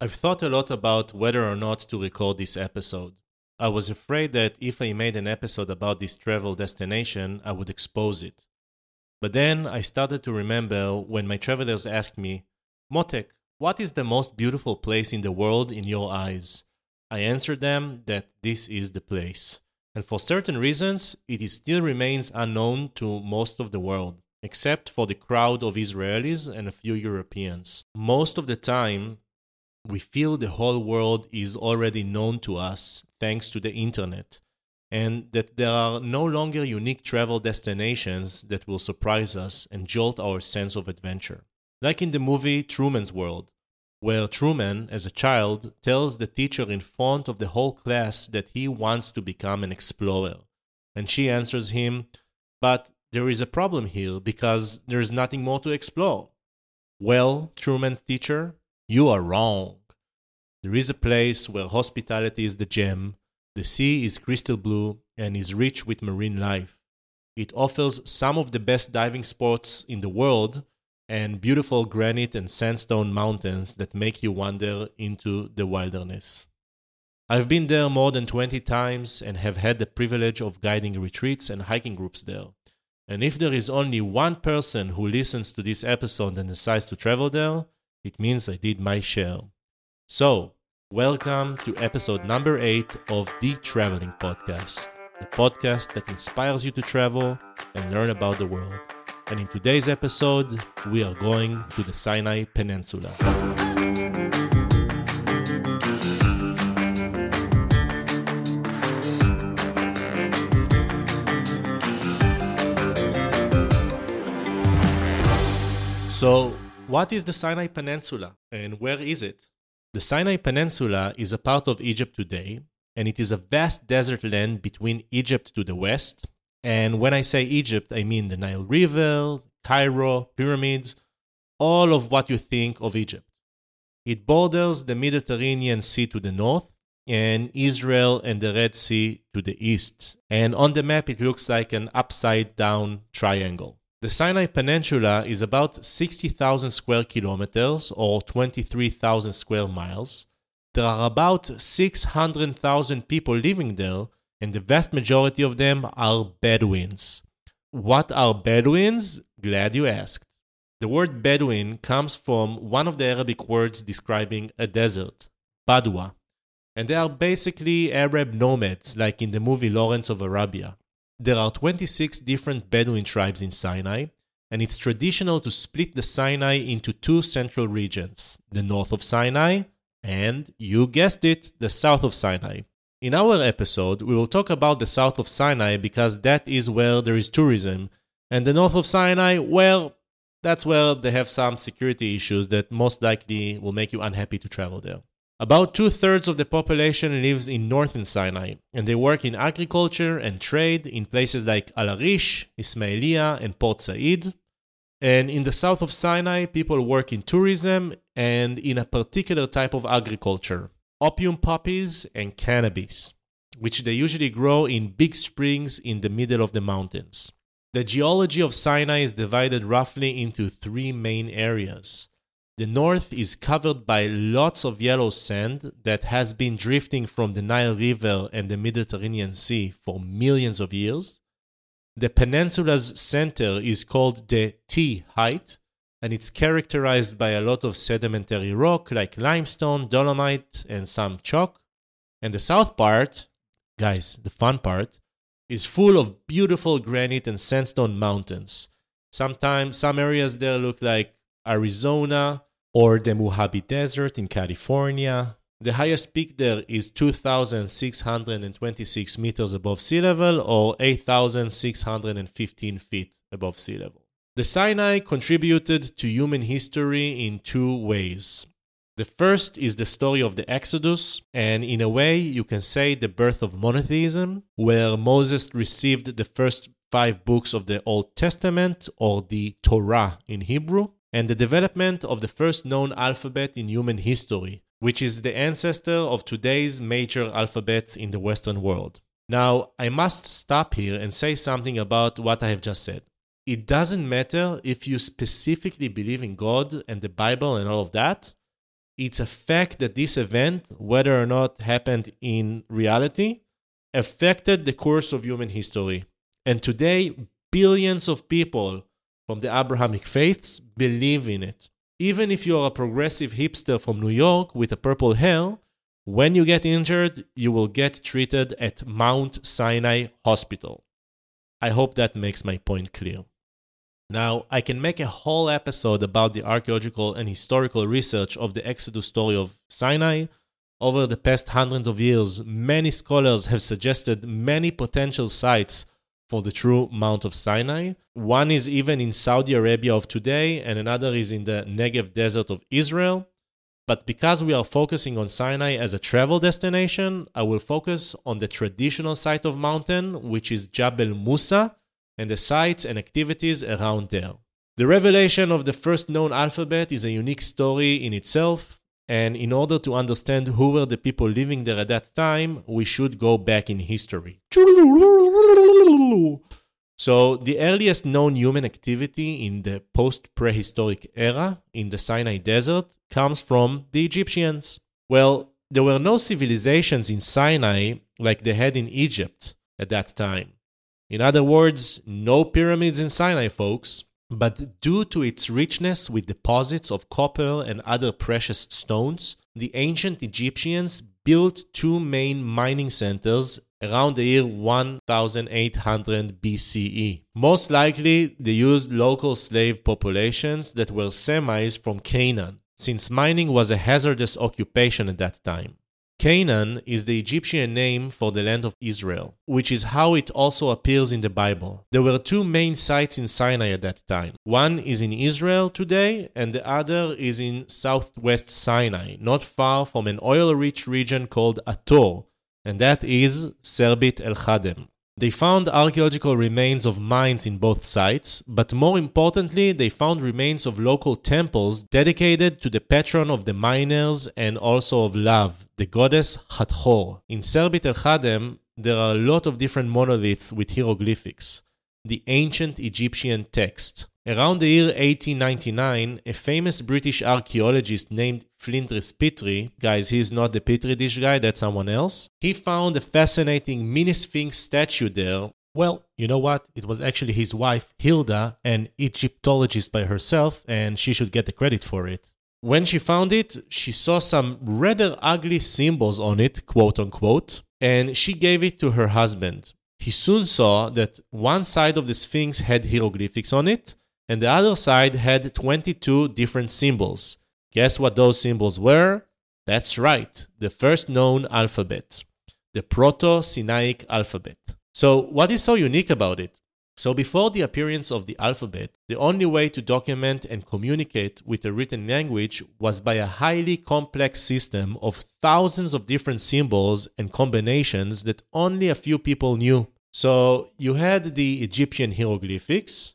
I've thought a lot about whether or not to record this episode. I was afraid that if I made an episode about this travel destination, I would expose it. But then I started to remember when my travelers asked me, Motek, what is the most beautiful place in the world in your eyes? I answered them that this is the place. And for certain reasons, it still remains unknown to most of the world, except for the crowd of Israelis and a few Europeans. Most of the time, we feel the whole world is already known to us thanks to the internet, and that there are no longer unique travel destinations that will surprise us and jolt our sense of adventure. Like in the movie Truman's World, where Truman, as a child, tells the teacher in front of the whole class that he wants to become an explorer. And she answers him, But there is a problem here because there is nothing more to explore. Well, Truman's teacher, you are wrong. There is a place where hospitality is the gem, the sea is crystal blue, and is rich with marine life. It offers some of the best diving spots in the world and beautiful granite and sandstone mountains that make you wander into the wilderness. I've been there more than 20 times and have had the privilege of guiding retreats and hiking groups there. And if there is only one person who listens to this episode and decides to travel there, it means I did my share. So, welcome to episode number 8 of the Traveling Podcast, the podcast that inspires you to travel and learn about the world. And in today's episode, we are going to the Sinai Peninsula. So, what is the Sinai Peninsula and where is it? The Sinai Peninsula is a part of Egypt today, and it is a vast desert land between Egypt to the west and when I say Egypt, I mean the Nile River, Cairo, pyramids, all of what you think of Egypt. It borders the Mediterranean Sea to the north and Israel and the Red Sea to the east. And on the map, it looks like an upside down triangle. The Sinai Peninsula is about 60,000 square kilometers or 23,000 square miles. There are about 600,000 people living there, and the vast majority of them are Bedouins. What are Bedouins? Glad you asked. The word Bedouin comes from one of the Arabic words describing a desert, Badwa, and they are basically Arab nomads, like in the movie Lawrence of Arabia. There are 26 different Bedouin tribes in Sinai, and it's traditional to split the Sinai into two central regions the north of Sinai and, you guessed it, the south of Sinai. In our episode, we will talk about the south of Sinai because that is where there is tourism, and the north of Sinai, well, that's where they have some security issues that most likely will make you unhappy to travel there. About two thirds of the population lives in northern Sinai, and they work in agriculture and trade in places like Al Arish, Ismailia, and Port Said. And in the south of Sinai, people work in tourism and in a particular type of agriculture, opium poppies, and cannabis, which they usually grow in big springs in the middle of the mountains. The geology of Sinai is divided roughly into three main areas. The north is covered by lots of yellow sand that has been drifting from the Nile River and the Mediterranean Sea for millions of years. The peninsula's center is called the T height, and it's characterized by a lot of sedimentary rock like limestone, dolomite, and some chalk. And the south part, guys, the fun part, is full of beautiful granite and sandstone mountains. Sometimes some areas there look like Arizona or the Mojave Desert in California. The highest peak there is 2,626 meters above sea level or 8,615 feet above sea level. The Sinai contributed to human history in two ways. The first is the story of the Exodus, and in a way, you can say the birth of monotheism, where Moses received the first five books of the Old Testament, or the Torah in Hebrew, and the development of the first known alphabet in human history, which is the ancestor of today's major alphabets in the Western world. Now, I must stop here and say something about what I have just said it doesn't matter if you specifically believe in God and the Bible and all of that. it's a fact that this event, whether or not happened in reality, affected the course of human history. And today, billions of people from the Abrahamic faiths believe in it. Even if you're a progressive hipster from New York with a purple hair, when you get injured, you will get treated at Mount Sinai Hospital. I hope that makes my point clear. Now, I can make a whole episode about the archaeological and historical research of the Exodus story of Sinai. Over the past hundreds of years, many scholars have suggested many potential sites for the true Mount of Sinai. One is even in Saudi Arabia of today, and another is in the Negev desert of Israel. But because we are focusing on Sinai as a travel destination, I will focus on the traditional site of mountain, which is Jabal Musa, and the sites and activities around there. The revelation of the first known alphabet is a unique story in itself, and in order to understand who were the people living there at that time, we should go back in history. So, the earliest known human activity in the post prehistoric era in the Sinai Desert comes from the Egyptians. Well, there were no civilizations in Sinai like they had in Egypt at that time. In other words, no pyramids in Sinai, folks. But due to its richness with deposits of copper and other precious stones, the ancient Egyptians built two main mining centers around the year 1800 BCE. Most likely, they used local slave populations that were Semites from Canaan, since mining was a hazardous occupation at that time. Canaan is the Egyptian name for the land of Israel, which is how it also appears in the Bible. There were two main sites in Sinai at that time. One is in Israel today, and the other is in southwest Sinai, not far from an oil rich region called Ator, and that is Serbit el Khadem. They found archaeological remains of mines in both sites, but more importantly, they found remains of local temples dedicated to the patron of the miners and also of love, the goddess Hathor. In Serbit el Khadem, there are a lot of different monoliths with hieroglyphics, the ancient Egyptian text. Around the year 1899, a famous British archaeologist named Flinders Petrie, guys, he's not the Petri dish guy, that's someone else, he found a fascinating mini sphinx statue there. Well, you know what? It was actually his wife, Hilda, an Egyptologist by herself, and she should get the credit for it. When she found it, she saw some rather ugly symbols on it, quote unquote, and she gave it to her husband. He soon saw that one side of the Sphinx had hieroglyphics on it, and the other side had 22 different symbols. Guess what those symbols were? That's right, the first known alphabet, the Proto Sinaic alphabet. So, what is so unique about it? So, before the appearance of the alphabet, the only way to document and communicate with a written language was by a highly complex system of thousands of different symbols and combinations that only a few people knew. So, you had the Egyptian hieroglyphics,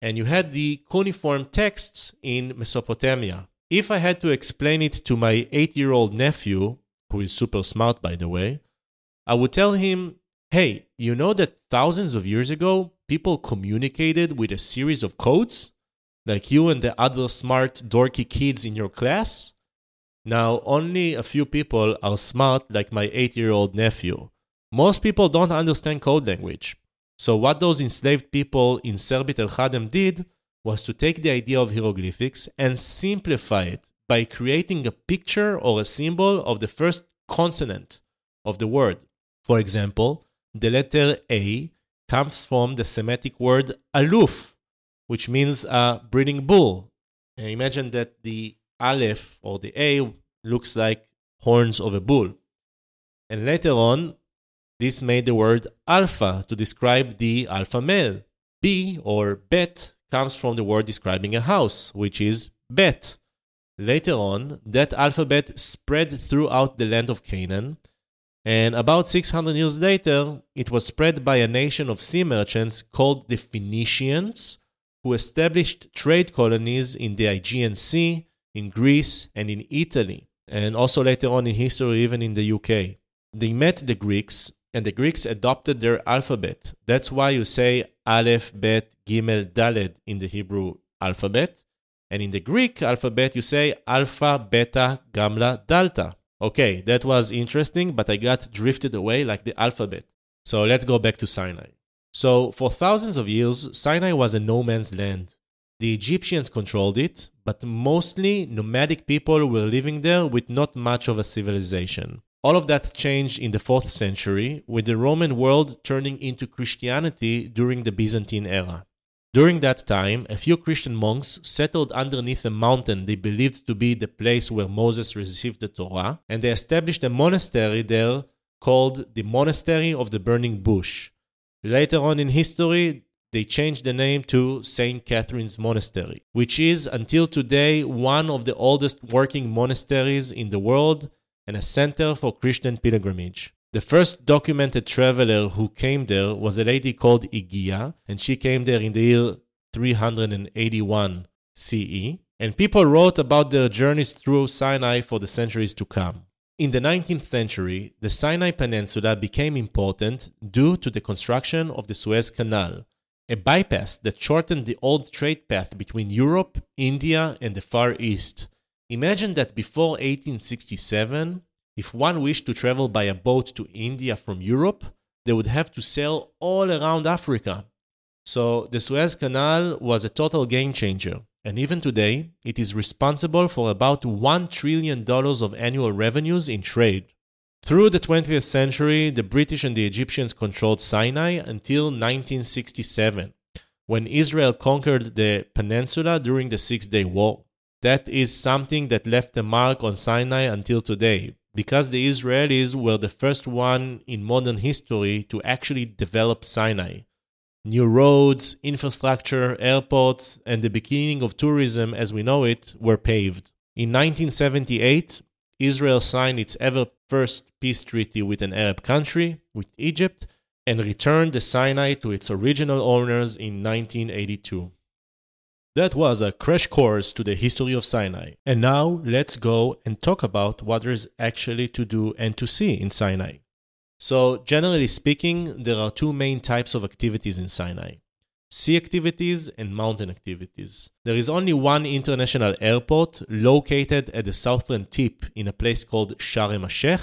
and you had the cuneiform texts in Mesopotamia. If I had to explain it to my eight year old nephew, who is super smart by the way, I would tell him, hey, you know that thousands of years ago, people communicated with a series of codes? Like you and the other smart, dorky kids in your class? Now, only a few people are smart like my eight year old nephew. Most people don't understand code language. So, what those enslaved people in Serbit el Khadem did was to take the idea of hieroglyphics and simplify it by creating a picture or a symbol of the first consonant of the word. For example, the letter A comes from the Semitic word aluf, which means a breeding bull. And imagine that the aleph or the A looks like horns of a bull. And later on, this made the word alpha to describe the alpha male. B or bet comes from the word describing a house, which is bet. Later on, that alphabet spread throughout the land of Canaan, and about 600 years later, it was spread by a nation of sea merchants called the Phoenicians, who established trade colonies in the Aegean Sea, in Greece, and in Italy, and also later on in history, even in the UK. They met the Greeks and the Greeks adopted their alphabet. That's why you say Aleph, Bet, Gimel, Daled in the Hebrew alphabet. And in the Greek alphabet, you say alpha, beta, gamma, delta. Okay, that was interesting, but I got drifted away like the alphabet. So let's go back to Sinai. So, for thousands of years, Sinai was a no man's land. The Egyptians controlled it, but mostly nomadic people were living there with not much of a civilization. All of that changed in the 4th century, with the Roman world turning into Christianity during the Byzantine era. During that time, a few Christian monks settled underneath a mountain they believed to be the place where Moses received the Torah, and they established a monastery there called the Monastery of the Burning Bush. Later on in history, they changed the name to St. Catherine's Monastery, which is until today one of the oldest working monasteries in the world and a center for Christian pilgrimage. The first documented traveler who came there was a lady called Igia, and she came there in the year 381 CE. And people wrote about their journeys through Sinai for the centuries to come. In the 19th century, the Sinai Peninsula became important due to the construction of the Suez Canal, a bypass that shortened the old trade path between Europe, India, and the Far East. Imagine that before 1867, if one wished to travel by a boat to India from Europe, they would have to sail all around Africa. So the Suez Canal was a total game changer, and even today, it is responsible for about $1 trillion of annual revenues in trade. Through the 20th century, the British and the Egyptians controlled Sinai until 1967, when Israel conquered the peninsula during the Six Day War. That is something that left a mark on Sinai until today, because the Israelis were the first one in modern history to actually develop Sinai. New roads, infrastructure, airports, and the beginning of tourism as we know it were paved. In 1978, Israel signed its ever first peace treaty with an Arab country, with Egypt, and returned the Sinai to its original owners in 1982. That was a crash course to the history of Sinai. And now let's go and talk about what there is actually to do and to see in Sinai. So, generally speaking, there are two main types of activities in Sinai sea activities and mountain activities. There is only one international airport located at the southern tip in a place called Sharm el-Sheikh.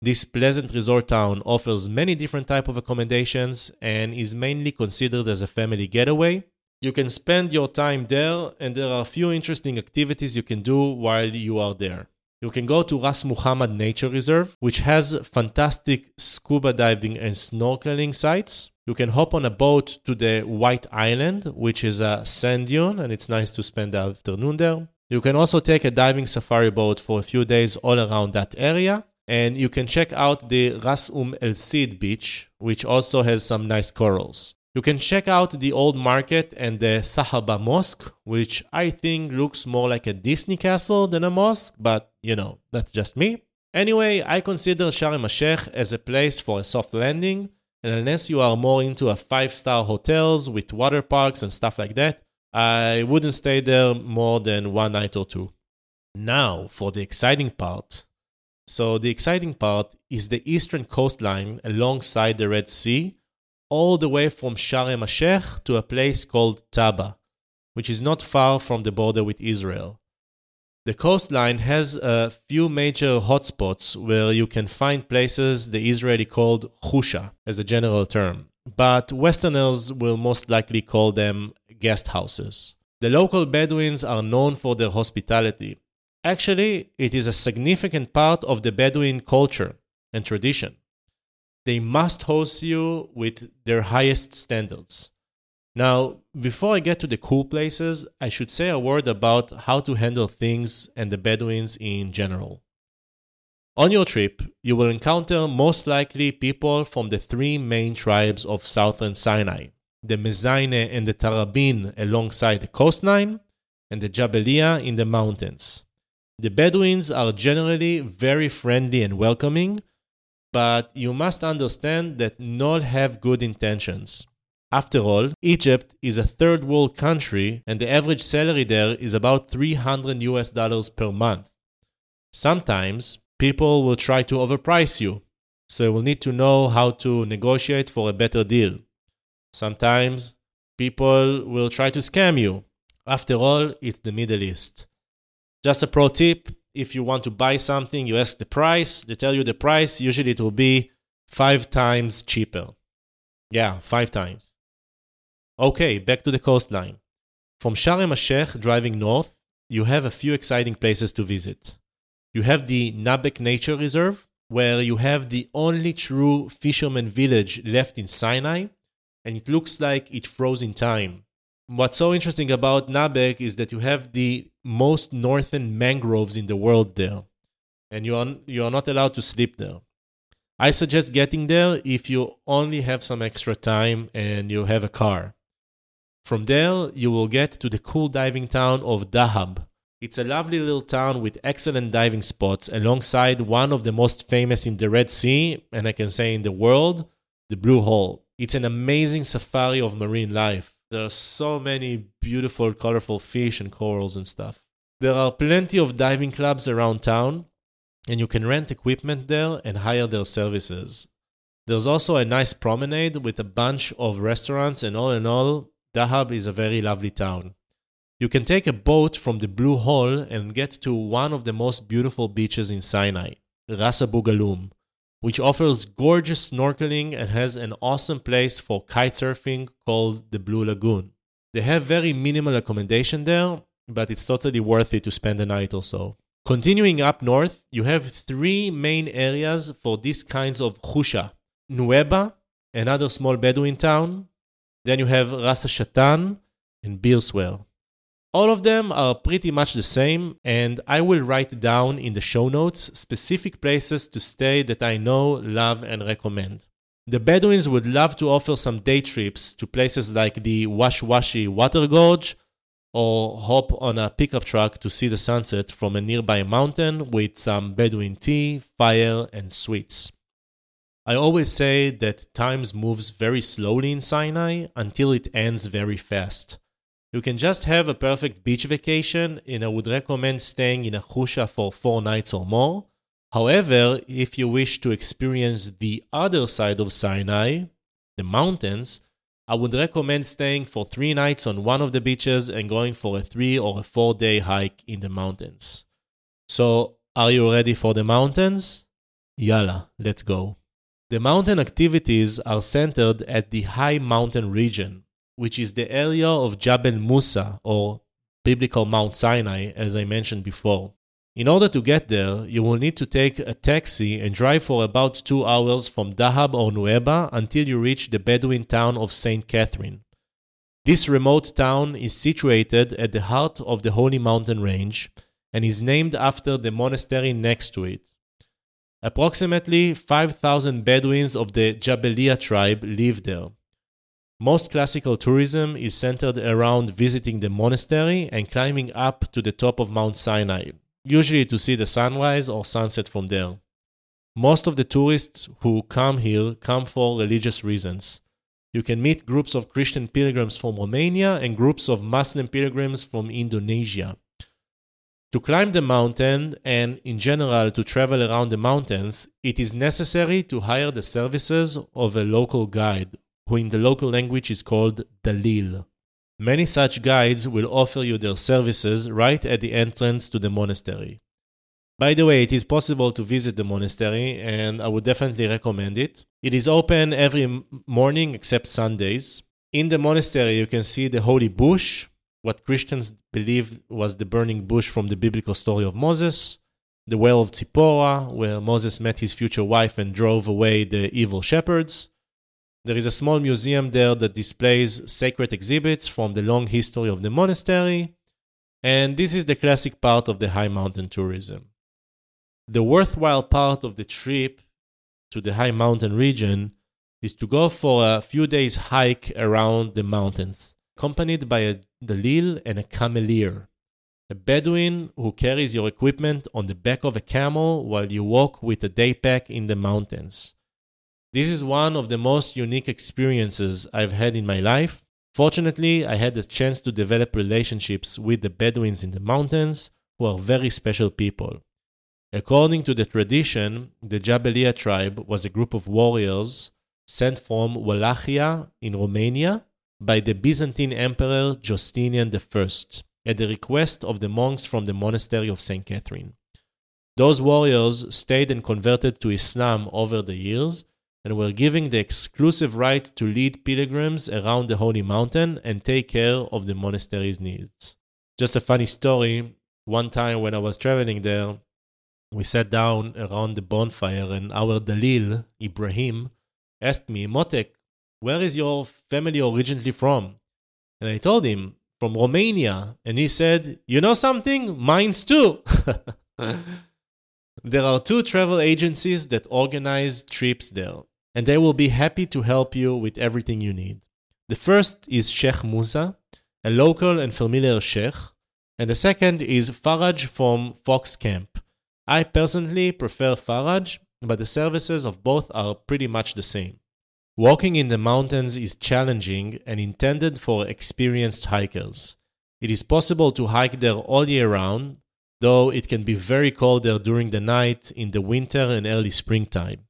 This pleasant resort town offers many different type of accommodations and is mainly considered as a family getaway. You can spend your time there, and there are a few interesting activities you can do while you are there. You can go to Ras Muhammad Nature Reserve, which has fantastic scuba diving and snorkeling sites. You can hop on a boat to the White Island, which is a sand dune, and it's nice to spend the afternoon there. You can also take a diving safari boat for a few days all around that area. And you can check out the Ras Um El Sid beach, which also has some nice corals. You can check out the old market and the Sahaba Mosque, which I think looks more like a Disney castle than a mosque, but you know, that's just me. Anyway, I consider Sharm el-Sheikh as a place for a soft landing, and unless you are more into a five-star hotels with water parks and stuff like that, I wouldn't stay there more than one night or two. Now, for the exciting part. So, the exciting part is the eastern coastline alongside the Red Sea, all the way from Sharm el-Sheikh to a place called Taba, which is not far from the border with Israel. The coastline has a few major hotspots where you can find places the Israeli called chusha as a general term, but Westerners will most likely call them guest houses. The local Bedouins are known for their hospitality. Actually, it is a significant part of the Bedouin culture and tradition they must host you with their highest standards. Now, before I get to the cool places, I should say a word about how to handle things and the Bedouins in general. On your trip, you will encounter most likely people from the three main tribes of southern Sinai the Mezaine and the Tarabin alongside the coastline, and the Jabalia in the mountains. The Bedouins are generally very friendly and welcoming, but you must understand that not have good intentions. After all, Egypt is a third world country and the average salary there is about 300 US dollars per month. Sometimes people will try to overprice you, so you will need to know how to negotiate for a better deal. Sometimes people will try to scam you, After all, it's the Middle East. Just a pro tip if you want to buy something, you ask the price, they tell you the price, usually it will be five times cheaper. Yeah, five times. Okay, back to the coastline. From Sharm el Sheikh driving north, you have a few exciting places to visit. You have the Nabek Nature Reserve, where you have the only true fisherman village left in Sinai, and it looks like it froze in time. What's so interesting about Nabek is that you have the most northern mangroves in the world there, and you are, you are not allowed to sleep there. I suggest getting there if you only have some extra time and you have a car. From there, you will get to the cool diving town of Dahab. It's a lovely little town with excellent diving spots alongside one of the most famous in the Red Sea, and I can say in the world, the Blue Hole. It's an amazing safari of marine life. There are so many beautiful, colorful fish and corals and stuff. There are plenty of diving clubs around town, and you can rent equipment there and hire their services. There's also a nice promenade with a bunch of restaurants, and all in all, Dahab is a very lovely town. You can take a boat from the Blue Hole and get to one of the most beautiful beaches in Sinai, Ras Abu Galum, which offers gorgeous snorkeling and has an awesome place for kite surfing called the Blue Lagoon. They have very minimal accommodation there, but it's totally worth it to spend a night or so. Continuing up north, you have three main areas for these kinds of chusha. Nuweiba, another small Bedouin town, then you have Ras Shatan and Birswehr. All of them are pretty much the same, and I will write down in the show notes specific places to stay that I know, love, and recommend. The Bedouins would love to offer some day trips to places like the Wash Washi Water Gorge or hop on a pickup truck to see the sunset from a nearby mountain with some Bedouin tea, fire, and sweets. I always say that time moves very slowly in Sinai until it ends very fast. You can just have a perfect beach vacation, and I would recommend staying in a chusha for four nights or more. However, if you wish to experience the other side of Sinai, the mountains, I would recommend staying for three nights on one of the beaches and going for a three or a four day hike in the mountains. So, are you ready for the mountains? Yalla, let's go. The mountain activities are centered at the high mountain region, which is the area of Jabal Musa or biblical Mount Sinai, as I mentioned before. In order to get there, you will need to take a taxi and drive for about two hours from Dahab or Nuweiba until you reach the Bedouin town of St. Catherine. This remote town is situated at the heart of the Holy Mountain Range and is named after the monastery next to it. Approximately 5,000 Bedouins of the Jabelia tribe live there. Most classical tourism is centered around visiting the monastery and climbing up to the top of Mount Sinai, usually to see the sunrise or sunset from there. Most of the tourists who come here come for religious reasons. You can meet groups of Christian pilgrims from Romania and groups of Muslim pilgrims from Indonesia. To climb the mountain and, in general, to travel around the mountains, it is necessary to hire the services of a local guide, who in the local language is called Dalil. Many such guides will offer you their services right at the entrance to the monastery. By the way, it is possible to visit the monastery, and I would definitely recommend it. It is open every morning except Sundays. In the monastery, you can see the holy bush, what Christians believe was the burning bush from the biblical story of Moses, the well of Zipporah, where Moses met his future wife and drove away the evil shepherds. There is a small museum there that displays sacred exhibits from the long history of the monastery, and this is the classic part of the high mountain tourism. The worthwhile part of the trip to the high mountain region is to go for a few days hike around the mountains accompanied by a dalil and a cameleer, a Bedouin who carries your equipment on the back of a camel while you walk with a day pack in the mountains. This is one of the most unique experiences I've had in my life. Fortunately, I had the chance to develop relationships with the Bedouins in the mountains, who are very special people. According to the tradition, the Jabelia tribe was a group of warriors sent from Wallachia in Romania by the Byzantine Emperor Justinian I at the request of the monks from the monastery of St. Catherine. Those warriors stayed and converted to Islam over the years and were given the exclusive right to lead pilgrims around the holy mountain and take care of the monastery's needs. Just a funny story one time when I was traveling there, we sat down around the bonfire and our Dalil, Ibrahim, asked me, Motek, where is your family originally from? And I told him, from Romania. And he said, You know something? Mine's too. there are two travel agencies that organize trips there, and they will be happy to help you with everything you need. The first is Sheikh Musa, a local and familiar sheikh, and the second is Faraj from Fox Camp. I personally prefer Faraj, but the services of both are pretty much the same. Walking in the mountains is challenging and intended for experienced hikers. It is possible to hike there all year round, though it can be very cold there during the night in the winter and early springtime.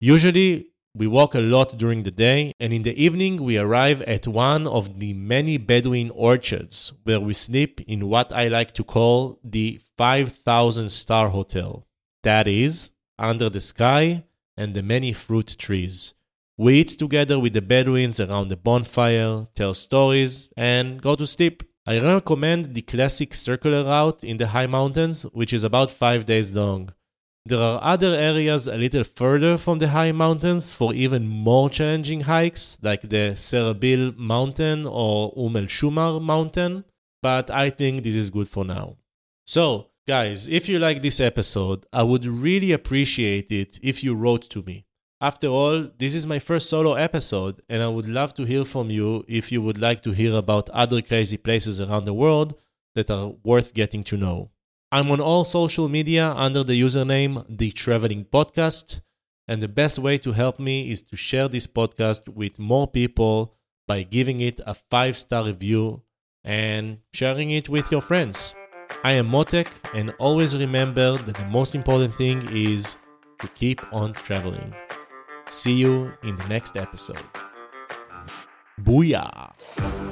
Usually, we walk a lot during the day, and in the evening, we arrive at one of the many Bedouin orchards where we sleep in what I like to call the 5000 star hotel. That is, under the sky and the many fruit trees. We eat together with the Bedouins around the bonfire, tell stories, and go to sleep. I recommend the classic circular route in the high mountains, which is about 5 days long. There are other areas a little further from the high mountains for even more challenging hikes, like the Serbal mountain or Umm el Shumar mountain, but I think this is good for now. So, guys, if you like this episode, I would really appreciate it if you wrote to me. After all, this is my first solo episode, and I would love to hear from you if you would like to hear about other crazy places around the world that are worth getting to know. I'm on all social media under the username The Traveling Podcast, and the best way to help me is to share this podcast with more people by giving it a five star review and sharing it with your friends. I am Motek, and always remember that the most important thing is to keep on traveling. See you in the next episode. Booyah!